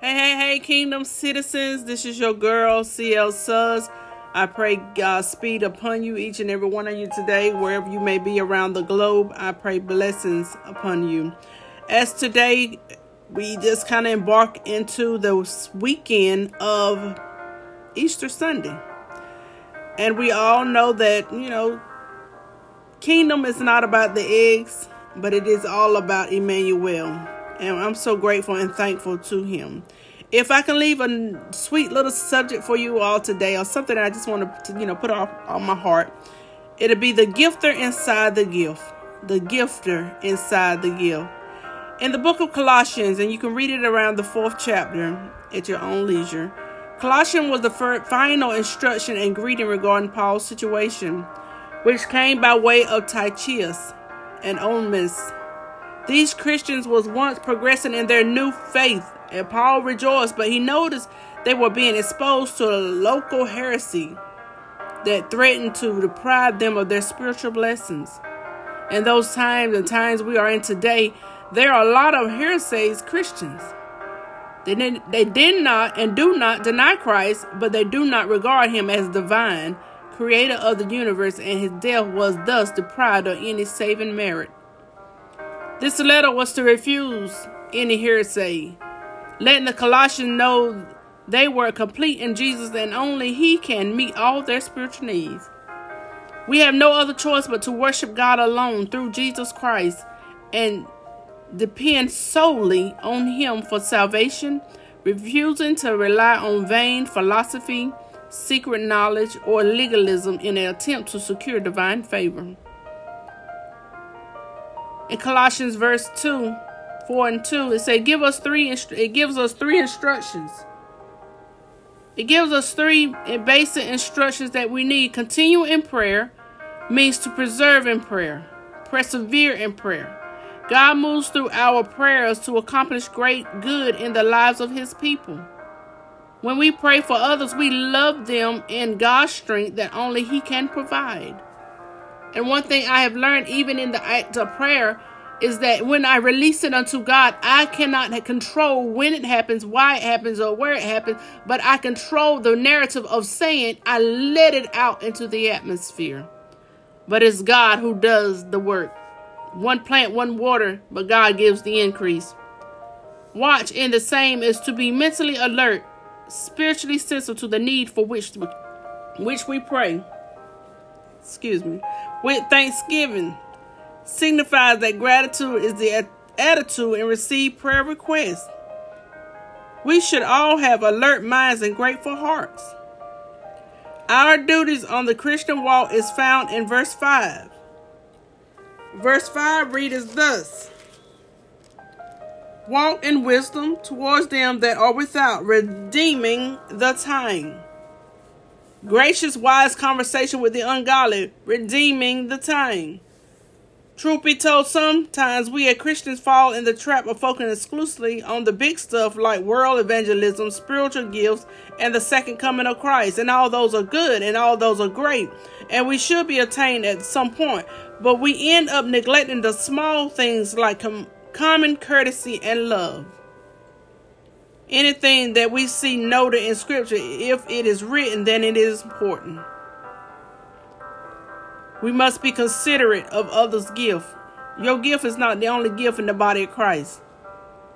Hey, hey, hey, kingdom citizens. This is your girl, CL Suz. I pray God speed upon you, each and every one of you today, wherever you may be around the globe. I pray blessings upon you. As today, we just kind of embark into the weekend of Easter Sunday. And we all know that, you know, kingdom is not about the eggs, but it is all about Emmanuel and I'm so grateful and thankful to him. If I can leave a sweet little subject for you all today, or something I just want to, you know, put off on my heart, it'll be the gifter inside the gift. The gifter inside the gift. In the book of Colossians, and you can read it around the fourth chapter at your own leisure. Colossians was the final instruction and greeting regarding Paul's situation, which came by way of Tychicus and Onesimus these Christians was once progressing in their new faith, and Paul rejoiced, but he noticed they were being exposed to a local heresy that threatened to deprive them of their spiritual blessings. In those times and times we are in today, there are a lot of heresies Christians. They did, they did not and do not deny Christ, but they do not regard him as divine, creator of the universe, and his death was thus deprived of any saving merit. This letter was to refuse any heresy, letting the Colossians know they were complete in Jesus and only He can meet all their spiritual needs. We have no other choice but to worship God alone through Jesus Christ and depend solely on Him for salvation, refusing to rely on vain philosophy, secret knowledge, or legalism in an attempt to secure divine favor in Colossians verse 2, 4 and 2, it says give us three it gives us three instructions. It gives us three basic instructions that we need. Continue in prayer means to preserve in prayer, persevere in prayer. God moves through our prayers to accomplish great good in the lives of his people. When we pray for others, we love them in God's strength that only he can provide. And one thing I have learned, even in the act of prayer, is that when I release it unto God, I cannot control when it happens, why it happens, or where it happens, but I control the narrative of saying, I let it out into the atmosphere. But it's God who does the work. One plant, one water, but God gives the increase. Watch in the same is to be mentally alert, spiritually sensitive to the need for which, which we pray. Excuse me with thanksgiving signifies that gratitude is the attitude and receive prayer requests. We should all have alert minds and grateful hearts. Our duties on the Christian walk is found in verse 5. Verse 5 reads thus Walk in wisdom towards them that are without, redeeming the time. Gracious, wise conversation with the ungodly, redeeming the time. Truth be told, sometimes we as Christians fall in the trap of focusing exclusively on the big stuff like world evangelism, spiritual gifts, and the second coming of Christ. And all those are good and all those are great. And we should be attained at some point. But we end up neglecting the small things like com- common courtesy and love. Anything that we see noted in Scripture, if it is written, then it is important. We must be considerate of others' gift. Your gift is not the only gift in the body of Christ.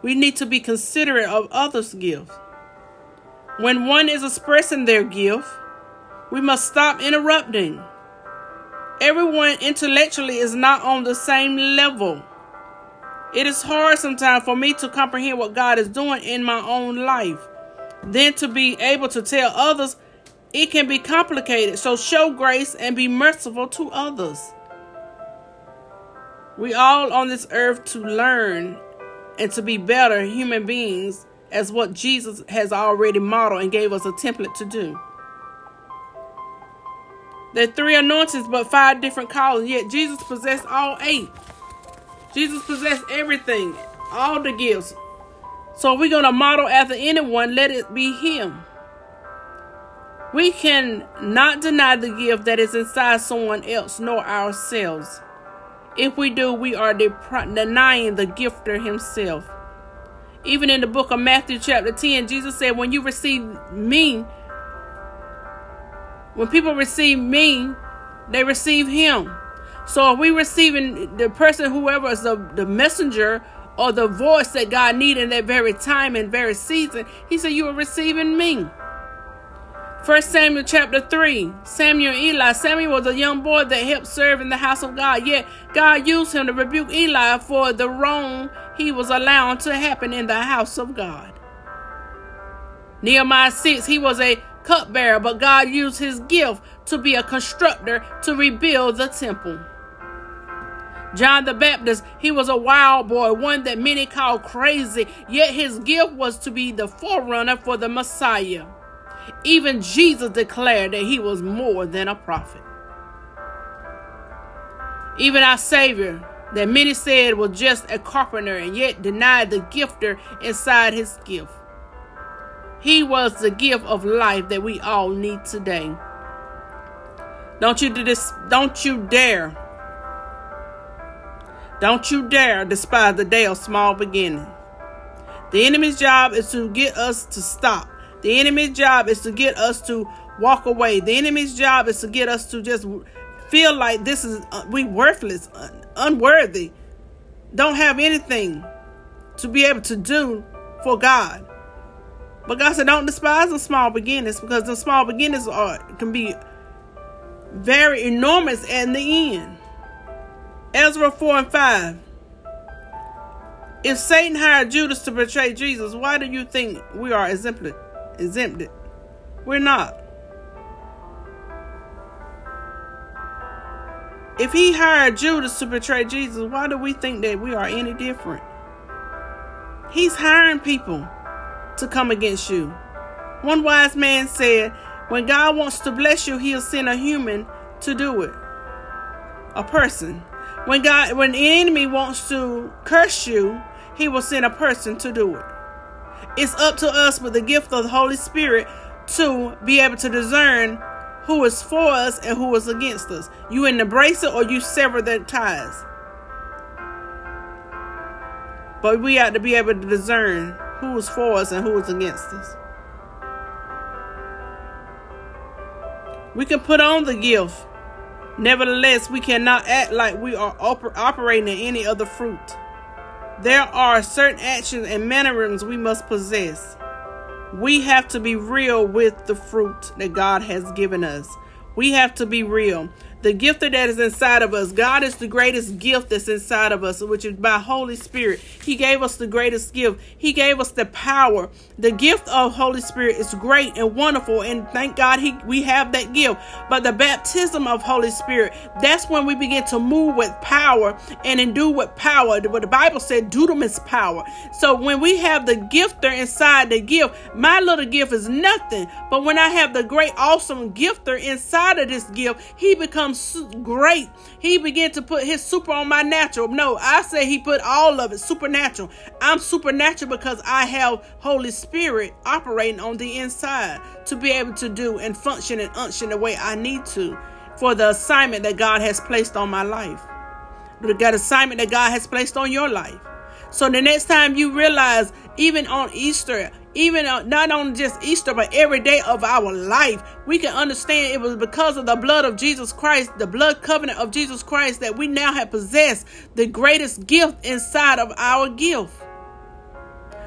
We need to be considerate of others' gift. When one is expressing their gift, we must stop interrupting. Everyone intellectually is not on the same level. It is hard sometimes for me to comprehend what God is doing in my own life. Then to be able to tell others, it can be complicated. So show grace and be merciful to others. We all on this earth to learn and to be better human beings as what Jesus has already modeled and gave us a template to do. There are three anointings, but five different callings, yet Jesus possessed all eight. Jesus possessed everything, all the gifts. So we're going to model after anyone, let it be him. We can not deny the gift that is inside someone else nor ourselves. If we do, we are denying the gifter himself. Even in the book of Matthew, chapter 10, Jesus said, When you receive me, when people receive me, they receive him. So we receiving the person, whoever is the, the messenger or the voice that God needed in that very time and very season, he said, You are receiving me. First Samuel chapter 3, Samuel Eli. Samuel was a young boy that helped serve in the house of God. Yet God used him to rebuke Eli for the wrong he was allowing to happen in the house of God. Nehemiah 6, he was a cupbearer, but God used his gift to be a constructor to rebuild the temple. John the Baptist, he was a wild boy, one that many call crazy, yet his gift was to be the forerunner for the Messiah. Even Jesus declared that he was more than a prophet. Even our Savior, that many said was just a carpenter and yet denied the gifter inside his gift. He was the gift of life that we all need today. Don't you do this don't you dare. Don't you dare despise the day of small beginning. The enemy's job is to get us to stop the enemy's job is to get us to walk away. The enemy's job is to get us to just feel like this is uh, we worthless, unworthy, don't have anything to be able to do for God. But God said, don't despise the small beginnings because the small beginnings are can be very enormous in the end. Ezra 4 and 5. If Satan hired Judas to betray Jesus, why do you think we are exempted? exempted. We're not. If he hired Judas to betray Jesus, why do we think that we are any different? He's hiring people to come against you. One wise man said, When God wants to bless you, he'll send a human to do it. A person. When God when the enemy wants to curse you, he will send a person to do it. It's up to us with the gift of the Holy Spirit to be able to discern who is for us and who is against us. You embrace it or you sever the ties. But we have to be able to discern who is for us and who is against us. We can put on the gift. Nevertheless, we cannot act like we are oper- operating in any other fruit. There are certain actions and mannerisms we must possess. We have to be real with the fruit that God has given us. We have to be real the gift that is inside of us. God is the greatest gift that's inside of us, which is by Holy Spirit. He gave us the greatest gift. He gave us the power. The gift of Holy Spirit is great and wonderful, and thank God he, we have that gift. But the baptism of Holy Spirit, that's when we begin to move with power and endue with power. What the Bible said, dunamis power. So when we have the gifter inside the gift, my little gift is nothing. But when I have the great, awesome gifter inside of this gift, he becomes great. He began to put his super on my natural. No, I say he put all of it supernatural. I'm supernatural because I have Holy Spirit operating on the inside to be able to do and function and unction the way I need to for the assignment that God has placed on my life. The assignment that God has placed on your life. So the next time you realize, even on Easter, even uh, not on just Easter, but every day of our life, we can understand it was because of the blood of Jesus Christ, the blood covenant of Jesus Christ, that we now have possessed the greatest gift inside of our gift.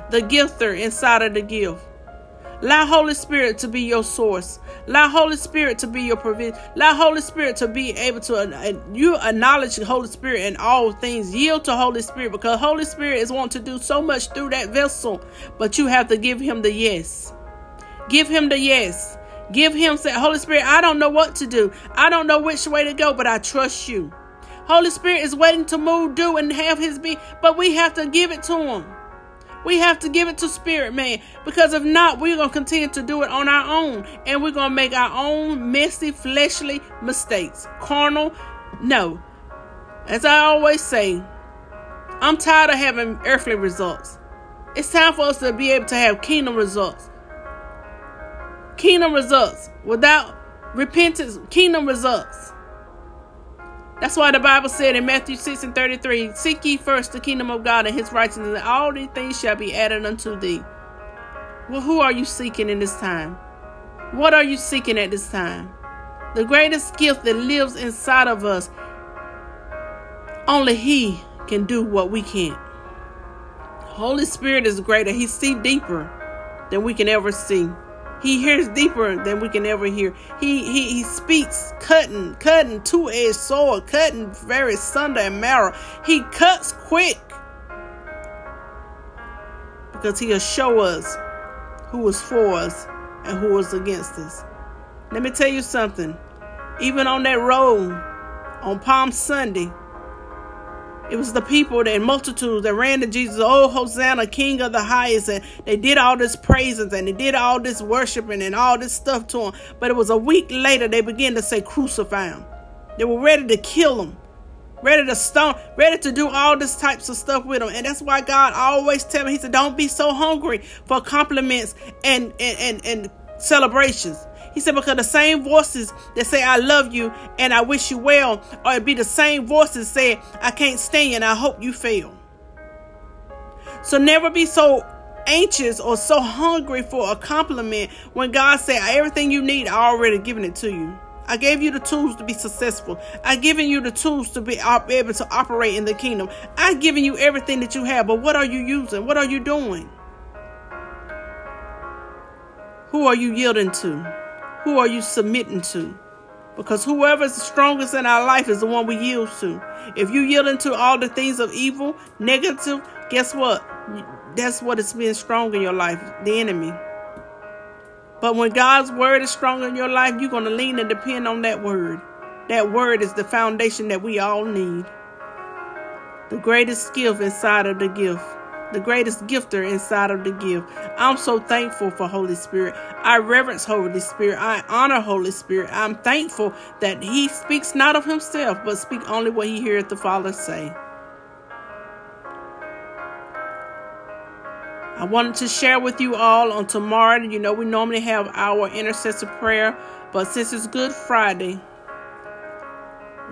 The gifter inside of the gift. Allow Holy Spirit to be your source. Allow Holy Spirit to be your provision. Allow Holy Spirit to be able to uh, you acknowledge Holy Spirit in all things. Yield to Holy Spirit because Holy Spirit is wanting to do so much through that vessel, but you have to give him the yes. Give him the yes. Give him say, Holy Spirit, I don't know what to do. I don't know which way to go, but I trust you. Holy Spirit is waiting to move, do, and have his be, but we have to give it to him. We have to give it to Spirit Man because if not, we're going to continue to do it on our own and we're going to make our own messy, fleshly mistakes. Carnal, no. As I always say, I'm tired of having earthly results. It's time for us to be able to have kingdom results. Kingdom results without repentance, kingdom results. That's why the Bible said in Matthew 6 and 33 Seek ye first the kingdom of God and his righteousness, and all these things shall be added unto thee. Well, who are you seeking in this time? What are you seeking at this time? The greatest gift that lives inside of us, only He can do what we can't. Holy Spirit is greater. He see deeper than we can ever see. He hears deeper than we can ever hear. He he, he speaks cutting, cutting two-edged sword, cutting very sunder and marrow. He cuts quick because he'll show us who is for us and who is against us. Let me tell you something. Even on that road on Palm Sunday, it was the people and multitudes that ran to Jesus, oh, Hosanna, King of the highest. And they did all this praises and they did all this worshiping and all this stuff to him. But it was a week later they began to say, crucify him. They were ready to kill him, ready to stone, ready to do all this types of stuff with him. And that's why God always tell me, He said, don't be so hungry for compliments and, and, and, and celebrations. He said, because the same voices that say, I love you and I wish you well, or it be the same voices say, I can't stand and I hope you fail. So never be so anxious or so hungry for a compliment when God said, everything you need, I already given it to you. I gave you the tools to be successful. I've given you the tools to be able to operate in the kingdom. I've given you everything that you have, but what are you using? What are you doing? Who are you yielding to? Who are you submitting to? Because whoever's the strongest in our life is the one we yield to. If you yield into all the things of evil, negative, guess what? That's what is being strong in your life, the enemy. But when God's word is strong in your life, you're going to lean and depend on that word. That word is the foundation that we all need. The greatest gift inside of the gift the greatest gifter inside of the gift. I'm so thankful for Holy Spirit. I reverence Holy Spirit. I honor Holy Spirit. I'm thankful that He speaks not of Himself, but speak only what He heareth the Father say. I wanted to share with you all on tomorrow. You know, we normally have our intercessor prayer, but since it's Good Friday,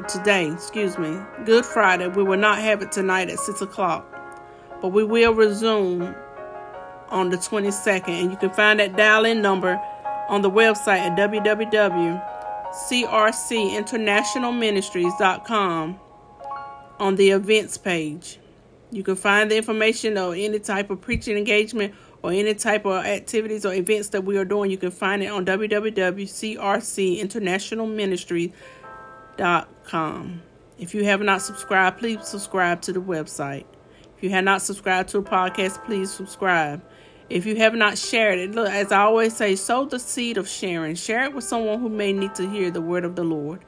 today, excuse me, Good Friday, we will not have it tonight at 6 o'clock but we will resume on the 22nd. And you can find that dial in number on the website at www.crcinternationalministries.com on the events page. You can find the information or any type of preaching engagement or any type of activities or events that we are doing. You can find it on www.crcinternationalministries.com. If you have not subscribed, please subscribe to the website. If you have not subscribed to a podcast, please subscribe. If you have not shared it, look, as I always say, sow the seed of sharing. Share it with someone who may need to hear the word of the Lord.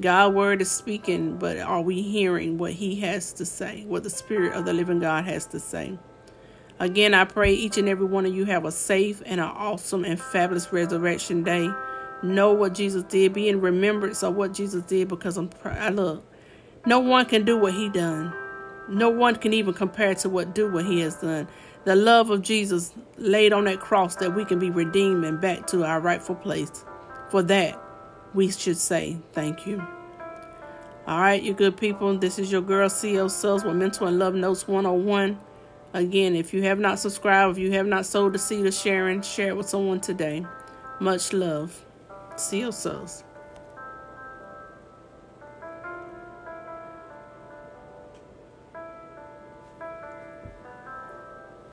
God's word is speaking, but are we hearing what He has to say, what the Spirit of the living God has to say? Again, I pray each and every one of you have a safe and an awesome and fabulous resurrection day. Know what Jesus did. Be in remembrance of what Jesus did because I'm, I look. No one can do what He done. No one can even compare to what do what he has done. The love of Jesus laid on that cross that we can be redeemed and back to our rightful place. For that, we should say thank you. All right, you good people. This is your girl, CL Sales with Mental and Love Notes 101. Again, if you have not subscribed, if you have not sold the seed of sharing, share it with someone today. Much love. CL Sales.